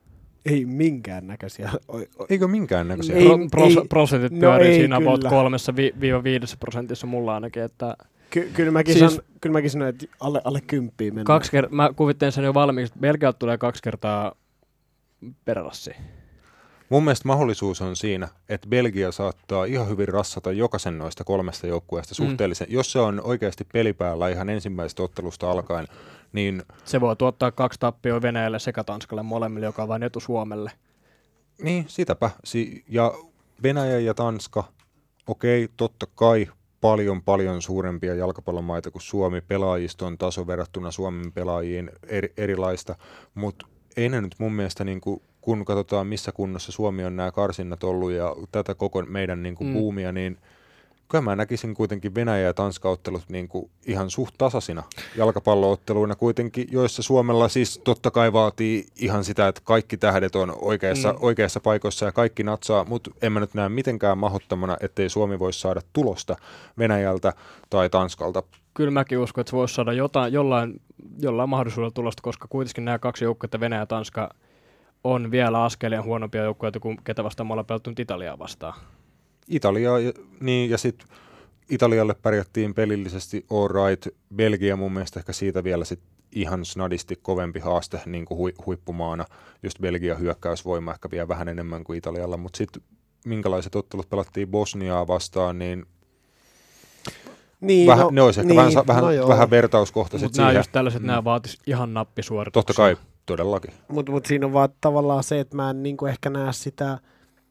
Ei minkään näköisiä. Oi, oi. Eikö minkään näköisiä? Ei, Pro, ei. prosentit No pyörii ei siinä about kolmessa vi, viiva viidessä prosentissa mulla ainakin, että Ky- kyllä, mäkin Siis- san, kyllä mäkin sanoin, että alle, alle kymppiin mennään. kaksi ker- mä kuvittelen sen jo valmiiksi, että Belgialta tulee kaksi kertaa perrassi. Mun mielestä mahdollisuus on siinä, että Belgia saattaa ihan hyvin rassata jokaisen noista kolmesta joukkueesta suhteellisen. Mm. Jos se on oikeasti pelipäällä ihan ensimmäisestä ottelusta alkaen, niin, Se voi tuottaa kaksi tappioa Venäjälle sekä Tanskalle molemmille, joka on vain etu Suomelle. niin sitäpä. Si- ja Venäjä ja Tanska, okei, totta kai paljon paljon suurempia jalkapallomaita kuin Suomi. Pelaajiston taso verrattuna Suomen pelaajiin eri, erilaista, mutta ei ne nyt mun mielestä, niin kuin, kun katsotaan missä kunnossa Suomi on nämä karsinnat ollut ja tätä koko meidän niin kuin Mm. buumia, niin kyllä mä näkisin kuitenkin Venäjä- ja Tanska-ottelut niin kuin ihan suht tasaisina jalkapallootteluina kuitenkin, joissa Suomella siis totta kai vaatii ihan sitä, että kaikki tähdet on oikeassa, Mm. oikeassa paikoissa ja kaikki natsaa, mutta en mä nyt näe mitenkään mahdottomana, ettei Suomi voisi saada tulosta Venäjältä tai Tanskalta. Kyllä mäkin uskon, että se voisi saada jotain, jollain, jollain mahdollisuudella tulosta, koska kuitenkin nämä kaksi joukkuetta, Venäjä ja Tanska, on vielä askeleen huonompia joukkueita kuin ketä vastaan me ollaan pelattu Italiaa vastaan. Italia, ja- niin ja sitten Italialle pärjättiin pelillisesti all right. Belgia mun mielestä ehkä siitä vielä sit ihan snadisti kovempi haaste niin kuin hui, huippumaana. Just Belgia hyökkäysvoima ehkä vielä vähän enemmän kuin Italialla, mutta sitten minkälaiset ottelut pelattiin Bosniaa vastaan, niin, niin, vähän, ne olisi ehkä niin, vähän, no joo. vähän vertauskohtaiset Mutta nämä siihen. just tällaiset, mm. nämä vaatis ihan nappisuorituksia. Totta kai, todellakin. Mutta mut siinä on vaan tavallaan se, että mä en niinku ehkä näe sitä,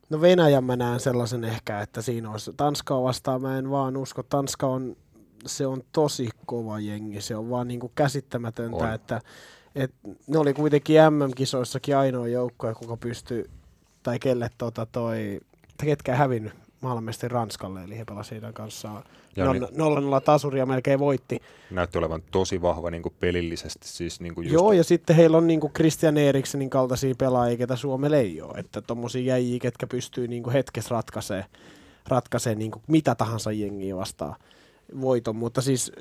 no Venäjän mä näen sellaisen ehkä, että siinä olisi Tanskaa vastaan, mä en vaan usko, Tanska on, se on tosi kova jengi, se on vaan niinku käsittämätöntä, On. että et ne oli kuitenkin MM-kisoissakin ainoa joukko, kuka pystyy, tai kelle tota toi, ketkä hävinnyt maailmanmestari Ranskalle, eli he pelasivat heidän kanssaan Ja nolla niin, nolla tasuria melkein voitti. näytti olevan tosi vahva niin kuin pelillisesti. Siis niin kuin just, Joo, ja sitten heillä on niinku Christian Eriksenin kaltaisia pelaajia, ketä Suomella ei ole. Että tommosia jäjiä, ketkä pystyy niinku hetkessä ratkaisee, ratkaisee niinku mitä tahansa jengiä vastaan voiton. Mutta siis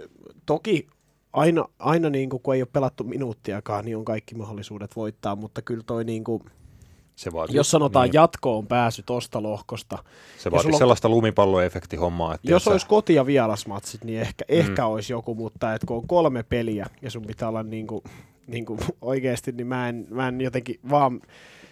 toki aina, aina niinku, kun ei ole pelattu minuuttiakaan, niin on kaikki mahdollisuudet voittaa. Mutta kyllä toi, niinku, se vaatii, jos sanotaan niin, jatkoon pääsy tosta lohkosta, se vaatii on- sellaista lumipalloefektihommaa. Että jos sä- olisi koti- ja vierasmatsit, niin ehkä, Mm. ehkä olisi joku, mutta et kun on kolme peliä ja sun pitää olla niinku, niinku *laughs* oikeasti, niin mä en, mä en jotenkin vaan...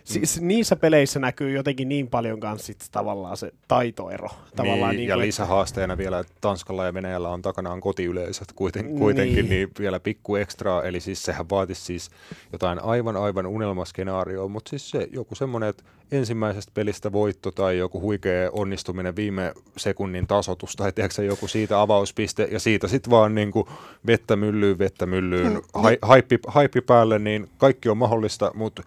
Siis niissä peleissä näkyy jotenkin niin paljon kanssa sit tavallaan se taitoero. Tavallaan niin, niin, ja kuin, lisähaasteena vielä, että Tanskalla ja Venäjällä on takanaan kotiyleisöt kuiten, Niin. kuitenkin, niin vielä pikku ekstraa, eli siis sehän vaatisi siis jotain aivan aivan unelmaskenaarioa, mutta siis se joku semmoinen, että ensimmäisestä pelistä voitto tai joku huikea onnistuminen viime sekunnin tasotus tai tiedätkö, joku siitä avauspiste ja siitä sitten vaan niin kuin vettä myllyyn, vettä myllyyn, Mm, hai, haippi, haippi päälle, niin kaikki on mahdollista, mutta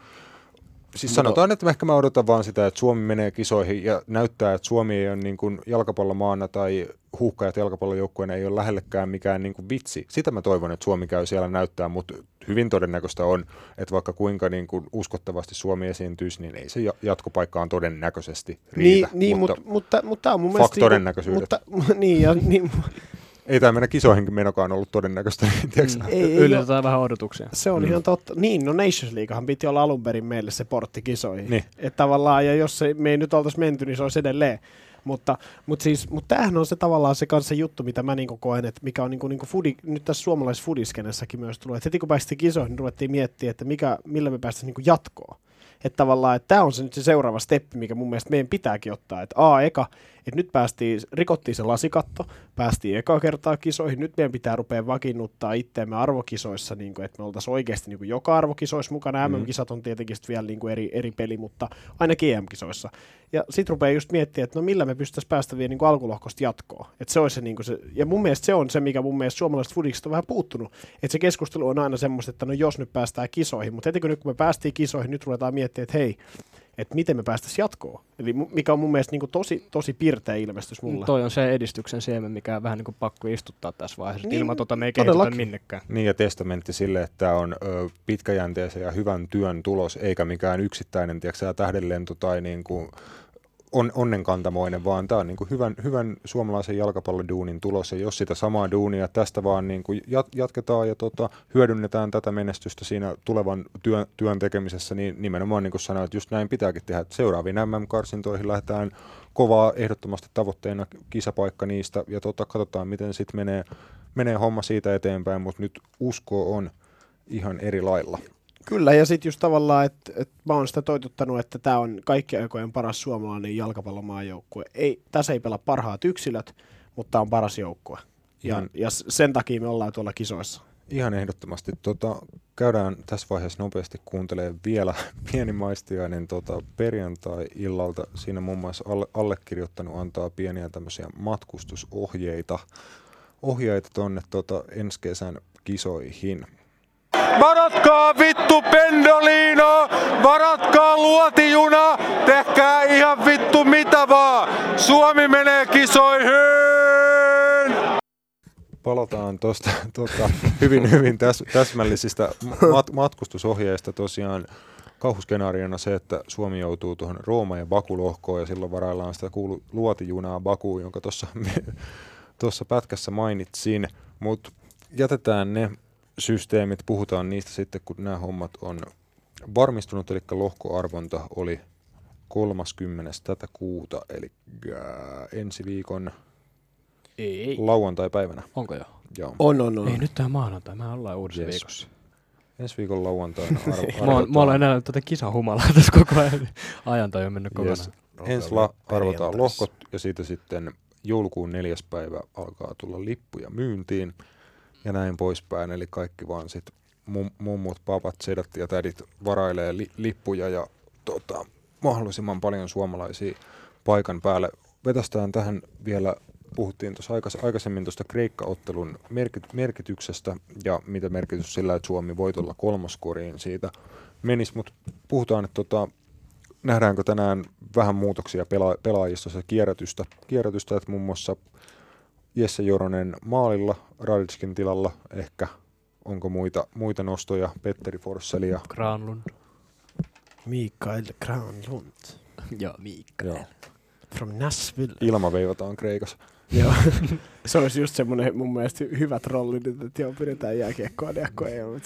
Siis sanotaan, että ehkä mä odotan vaan sitä, että Suomi menee kisoihin ja näyttää, että Suomi ei ole niin kuin jalkapallomaana tai huuhkajat jalkapallojoukkueena ei ole lähellekään mikään niin kuin vitsi. Sitä mä toivon, että Suomi käy siellä näyttää, mutta hyvin todennäköistä on, että vaikka kuinka niin kuin uskottavasti Suomi esiintyisi, niin ei se ja- jatkopaikkaan todennäköisesti niin, riitä. niin, mutta, mutta, mutta, mutta tämä on mun mielestä... todennäköisyydet. Mutta, *laughs* niin, ja, niin, ei tämä mennä kisoihinkin menokaan ollut todennäköistä. Niin, sä? ei, Ylitetään vähän odotuksia. Se on Mm. mm. ihan totta. Niin, no Nations Leaguehan piti olla alun perin meille se portti kisoihin. Niin. Että tavallaan, ja jos se, me ei nyt oltaisi menty, niin se olisi edelleen. Mutta, mutta, siis, mutta tämähän on se tavallaan se kanssa juttu, mitä mä niinku koen, että mikä on niinku, niinku foodi, nyt tässä suomalaisessa foodiskenessäkin myös tullut. Että heti kun päästiin kisoihin, niin ruvettiin miettiä, että mikä, millä me päästäisiin niinku jatkoon. Että tavallaan, että tämä on se nyt se seuraava steppi, mikä mun mielestä meidän pitääkin ottaa. Että A, eka, että nyt päästiin, rikottiin se lasikatto, päästiin eka kertaa kisoihin, nyt meidän pitää rupea vakiinnuttaa itteemme arvokisoissa, niin kuin, että me oltaisiin oikeasti niin kuin joka arvokisoissa mukana. Mhm. MM-kisat on tietenkin vielä niin kuin eri, eri peli, mutta ainakin EM-kisoissa. Ja sitten rupeaa just miettimään, että no millä me pystyttäisiin päästä vielä niin kuin alkulohkosta jatkoon. Että se olisi se, niin kuin se, ja mun mielestä se on se, mikä mun mielestä suomalaiset fudikset on vähän puuttunut. Että se keskustelu on aina semmoista, että no jos nyt päästään kisoihin, mutta heti kun nyt kun me päästiin kisoihin, nyt ruvetaan miettimään, että hei, että miten me päästäisiin jatkoon. Eli mikä on mun mielestä niin kuin tosi, tosi pirteä ilmestys mulla. Toi on se edistyksen siemen, mikä on vähän niin kuin pakko istuttaa tässä vaiheessa. Niin, ilman tota me ei kehitytä minnekään. Niin ja testamentti sille, että tämä on ö, pitkäjänteisen ja hyvän työn tulos, eikä mikään yksittäinen tiedätkö, tähdenlento tai niin kuin on, onnenkantamoinen, vaan tämä on niin kuin hyvän, hyvän suomalaisen jalkapalloduunin tulos, ja jos sitä samaa duunia tästä vaan niin kuin jat, jatketaan ja tota, hyödynnetään tätä menestystä siinä tulevan työn, työn tekemisessä, niin nimenomaan niin kuin sanoin, että just näin pitääkin tehdä, seuraaviin MM-karsintoihin lähdetään kovaa ehdottomasti tavoitteena kisapaikka niistä, ja tota, katsotaan, miten sitten menee, menee homma siitä eteenpäin, mutta nyt usko on ihan eri lailla. Kyllä, ja sitten just tavallaan, että et mä oon sitä toituttanut, että tämä on kaikkien aikojen paras suomalainen jalkapallomaajoukkue. Ei, tässä ei pelaa parhaat yksilöt, mutta on paras joukkue. Ja, Ihan- ja sen takia me ollaan tuolla kisoissa. Ihan ehdottomasti. Tota, käydään tässä vaiheessa nopeasti kuuntelemaan vielä *laughs* pieni maistiainen tota, perjantai-illalta. Siinä muun muassa alle, allekirjoittanut antaa pieniä tämmöisiä matkustusohjeita ohjeita tonne tota, ensi kesän kisoihin. Varatkaa vittu Pendolino! Varatkaa luotijuna! Tehkää ihan vittu mitä vaan! Suomi menee kisoihin! Palataan tuosta tota, hyvin, hyvin täs, täsmällisistä mat, matkustusohjeista tosiaan. Kauhuskenaariona se, että Suomi joutuu tuohon Rooma- ja Baku-lohkoon ja silloin varaillaan sitä kuulu luotijunaa Bakuun, jonka tuossa tuossa pätkässä mainitsin, mutta jätetään ne systeemit, puhutaan niistä sitten, kun nämä hommat on varmistunut, eli lohkoarvonta oli 30. tätä kuuta, eli äh, ensi viikon Ei. lauantai-päivänä. Onko jo? Joo. On, on, on. Ei, nyt tää maanantai. Me ollaan uudessa Yes. viikossa. Ensi viikon lauantaina *laughs* arvo, Mä oon, mä oon enää tätä kisahumalaa tässä koko ajan. Ajan on mennyt kokonaan. yes. Ensi la- arvotaan lohkot ja siitä sitten joulukuun neljäs päivä alkaa tulla lippuja myyntiin ja näin poispäin. Eli kaikki vaan sitten mum- mummut, papat, sedät ja tädit varailee li- lippuja ja tota, mahdollisimman paljon suomalaisia paikan päälle. Vetästään tähän vielä, puhuttiin tuossa aikais- aikaisemmin tuosta Kreikka-ottelun merkit- merkityksestä ja mitä merkitys sillä, että Suomi voitolla kolmoskoriin siitä menisi, mutta puhutaan, että tota, nähdäänkö tänään vähän muutoksia pela- pelaajistossa kierrätystä, kierrätystä, että muun muassa Jesse Joronen maalilla, Raditskin tilalla ehkä, onko muita, muita nostoja, Petteri Forsselia, Granlund. Mikael Granlund *laughs* Joo, Miikka. joo, from Nashville. ilma veivataan Kreikassa. Joo. *laughs* se olisi just semmoinen mun mielestä hyvä trolli nyt, että joo, pidetään jääkiekkoa, jääkiekkoa ei ole.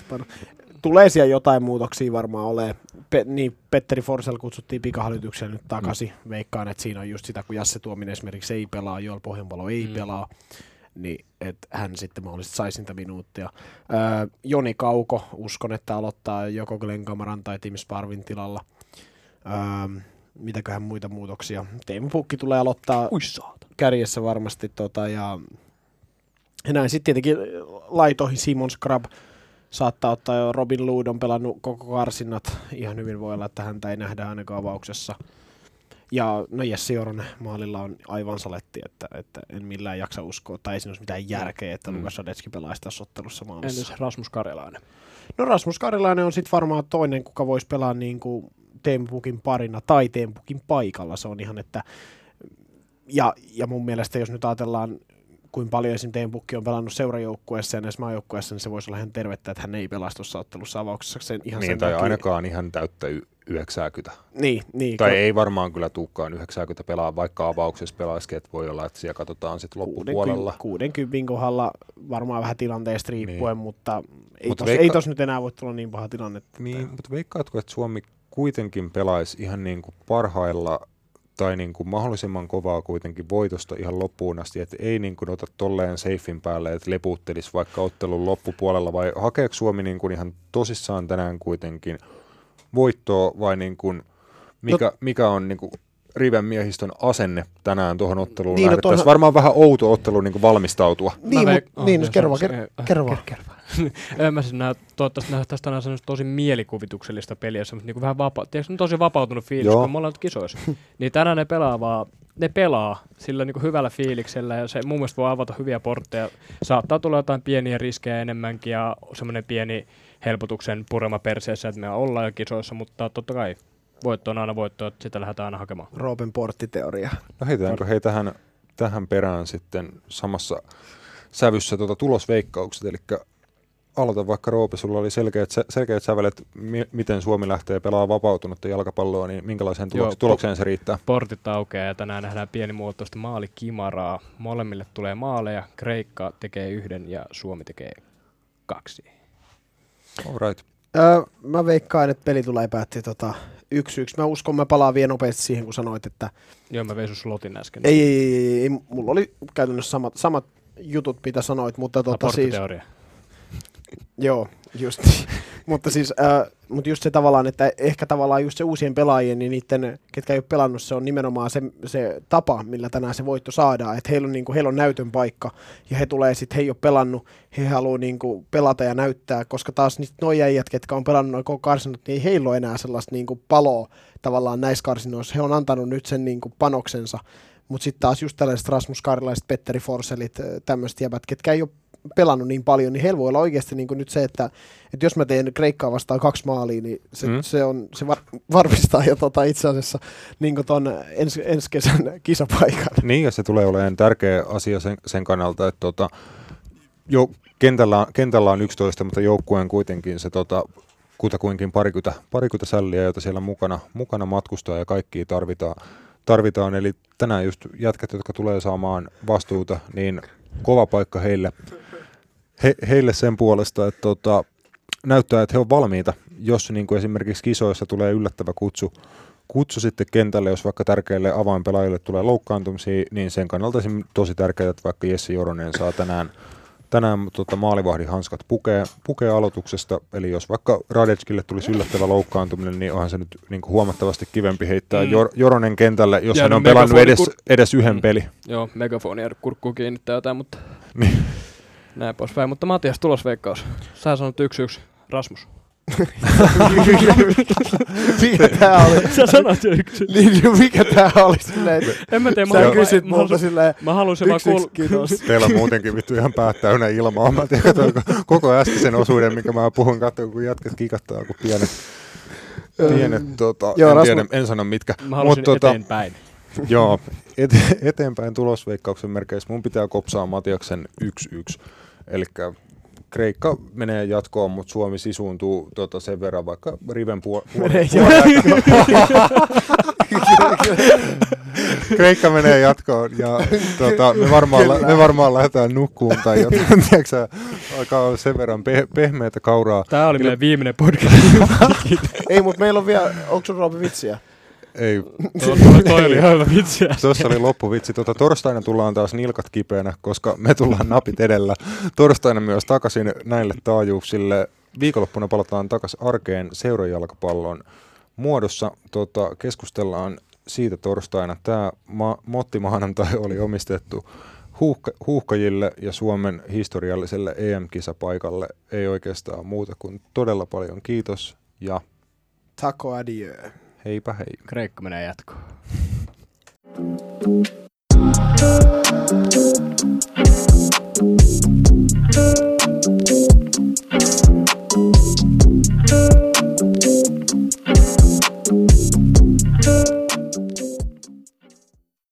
Tulee siellä jotain muutoksia varmaan ole. Pe- niin, Petteri Forsell kutsuttiin pikahälytykseen nyt takaisin. Mm. Veikkaan, että siinä on just sitä, kun Jasse Tuominen esimerkiksi ei pelaa, Joel Pohjanpalo ei Mm. pelaa, niin että hän sitten mahdollisesti saisi niitä minuuttia. Öö, Joni Kauko, uskon, että aloittaa joko Glenn Kamaran tai Tim Sparvin tilalla. Öö, mitäköhän muita muutoksia. Teemu Pukki tulee aloittaa Ui saata. kärjessä varmasti. Tota, ja, ja näin sitten tietenkin laitoihin Simon Scrub saattaa ottaa jo Robin Lood on pelannut koko karsinnat. Ihan hyvin voi olla, että häntä ei nähdä ainakaan avauksessa. Ja no Jesse Joronen maalilla on aivan saletti, että, että en millään jaksa uskoa, tai ei siinä olisi mitään järkeä, että Mm. Lukas Sadetski pelaisi tässä ottelussa Entäs maalissa. Rasmus Karjalainen? No Rasmus Karilainen on sitten varmaan toinen, kuka voisi pelaa niin kuin Tempukin parina tai Tempukin paikalla. Se on ihan, että ja, ja mun mielestä jos nyt ajatellaan, kuin paljon esim. Tempukki on pelannut seurajoukkueessa ja näissä maajoukkueessa, niin se voisi olla ihan tervettä, että hän ei pelaa tuossa ottelussa avauksessa sen ihan Niin, sen tai takia. ainakaan ihan täyttä y- 90. Niin, niin Tai kun ei varmaan kyllä tuukkaan 90 pelaa, vaikka avauksessa pelaisikin, että voi olla, että siellä katsotaan sitten loppupuolella. 60 kohdalla varmaan vähän tilanteesta riippuen, Niin. mutta ei, Mutta tos, veikka- ei tos nyt enää voi tulla niin paha tilanne. Niin, mutta veikkaatko, että Suomi kuitenkin pelaisi ihan niin kuin parhailla tai niin kuin mahdollisimman kovaa kuitenkin voitosta ihan loppuun asti, että ei niin kuin ota tolleen seifin päälle, että leputtelisi vaikka ottelun loppupuolella, vai hakeeko Suomi niin kuin ihan tosissaan tänään kuitenkin voittoa, vai niin kuin mikä, mikä on niin kuin Riven miehistön asenne tänään tuohon otteluun Niin, no lähdettäisiin. toihan- Varmaan vähän outo ottelu niin kuin valmistautua. Niin, mut, veik- niin oh, no, kerro vaan, kerro vaan. Kerro vaan. *laughs* En mä siis näe, toivottavasti nähtäisiin tänään semmoista tosi mielikuvituksellista peliä, semmoista niin vähän vapa- tiedätkö, tosi vapautunut fiilis, Joo. kun me ollaan nyt kisoissa. *laughs* niin tänään ne pelaa vaan, ne pelaa sillä niin hyvällä fiiliksellä ja se mun mielestä voi avata hyviä portteja. Saattaa tulla jotain pieniä riskejä enemmänkin ja semmoinen pieni helpotuksen purema perseessä, että me ollaan jo kisoissa, mutta totta kai voitto on aina voitto, että sitä lähdetään aina hakemaan. Roopen porttiteoria. No heitetäänkö hei tähän, tähän perään sitten samassa sävyssä tuota tulosveikkaukset, eli aloita vaikka Roope, sulla oli selkeät, selkeät sävelet, mi- miten Suomi lähtee pelaamaan vapautunutta jalkapalloa, niin minkälaiseen tuloks- Joo, tulokseen se riittää? Portit aukeaa ja tänään nähdään pienimuotoista maalikimaraa. Molemmille tulee maaleja, Kreikka tekee yhden ja Suomi tekee kaksi. All right. Öö, mä veikkaan, että peli tulee päätti tota, yksi yksi. Mä uskon, mä palaan vielä nopeasti siihen, kun sanoit, että Joo, mä vein sun slotin äsken. ei, ei, ei, ei, mulla oli käytännössä samat, samat jutut, mitä sanoit, mutta tota, siis. Joo, just *laughs* mutta siis, äh, mutta just se tavallaan, että ehkä tavallaan just se uusien pelaajien, niin niiden, ketkä ei ole pelannut, se on nimenomaan se, se tapa, millä tänään se voitto saadaan. Että heillä on, niinku, heillä on näytön paikka ja he tulee sitten, he ei ole pelannut, he haluaa niinku pelata ja näyttää, koska taas niitä noi äijät, ketkä on pelannut noin karsinut, niin ei heillä ole enää sellaista niinku paloa tavallaan näissä karsinoissa. He on antanut nyt sen niinku panoksensa. Mutta sitten taas just tällaiset Rasmus Karlaiset, Petteri Forselit, tämmöiset jäbät, ketkä ei ole pelannut niin paljon, niin heillä voi olla oikeasti niin nyt se, että, että jos mä teen Kreikkaa vastaan kaksi maalia, niin se, Mm. se, on, se var, varmistaa jo tota itse asiassa niin ton ens, ensi kesän kisapaikan. Niin, ja se tulee olemaan tärkeä asia sen, sen kannalta, että tota, jo, kentällä, kentällä on 11, mutta joukkueen kuitenkin se tota, kutakuinkin parikymmentä, parikymmentä sälliä, joita siellä mukana, mukana matkustaa ja kaikki tarvitaan, tarvitaan. Eli tänään just jätkät, jotka tulee saamaan vastuuta, niin kova paikka heille, he, heille sen puolesta, että tota, näyttää, että he on valmiita, jos niin kuin esimerkiksi kisoissa tulee yllättävä kutsu, kutsu sitten kentälle, jos vaikka tärkeille avainpelaajille tulee loukkaantumisia, niin sen kannalta tosi tärkeää, että vaikka Jesse Joronen saa tänään, tänään tota, maalivahdin hanskat pukee, pukee aloituksesta, eli jos vaikka Radetskille tulisi yllättävä loukkaantuminen, niin onhan se nyt niin kuin huomattavasti kivempi heittää Mm. mm. Joronen kentälle, jos hän Jäänyt on pelannut edes, kur- edes yhden Mm. peli. Joo, megafonia kurkkuun kiinnittää jotain, mutta Niin. Näin poispäin. Mutta Matias, tulosveikkaus. Sä sanot yksi yksi. Rasmus. mikä tää oli? Sä sanot jo yksi. Niin, mikä tää oli silleen, En mä tiedä, mä, sä mä, kysyt mä, multa halusin, silleen, mä halusin vaan kuulla. kiitos. Teillä on muutenkin vittu ihan päät täynnä ilmaa. Mä tiedän, koko äskeisen osuuden, mikä mä puhun, katsoin, kun jätkät kikattaa, kun pienet, pienet tota, Joo, en, tiedä, en sano mitkä. Mä halusin Mut tota, eteenpäin. Joo, et, eteenpäin tulosveikkauksen merkeissä mun pitää kopsaa Matiaksen 1-1. Eli Kreikka menee jatkoon, mutta Suomi sisuuntuu tota, sen verran vaikka riven puol-. *laughs* Kreikka menee jatkoon ja tota, me, varmaan, lä- me varmaan lähdetään nukkuun tai jotain, *laughs* tiedätkö, sä, alkaa olla sen verran pe- pehmeätä kauraa. Tää oli Kyllä- meidän viimeinen podcast. *laughs* Ei, mutta meillä on vielä, onko sun Roope vitsiä? Ei, toi, oli ihan hyvä vitsi. Tuossa oli loppuvitsi. Tuota, torstaina tullaan taas nilkat kipeänä, koska me tullaan napit edellä. Torstaina myös takaisin näille taajuuksille. Viikonloppuna palataan takaisin arkeen seurajalkapallon muodossa. Tota, keskustellaan siitä torstaina. Tämä ma- Motti maanantai oli omistettu huuhka- huuhkajille ja Suomen historialliselle EM-kisapaikalle. Ei oikeastaan muuta kuin todella paljon kiitos ja Taco adieu. Heipä hei. Kreikka menee jatkoon.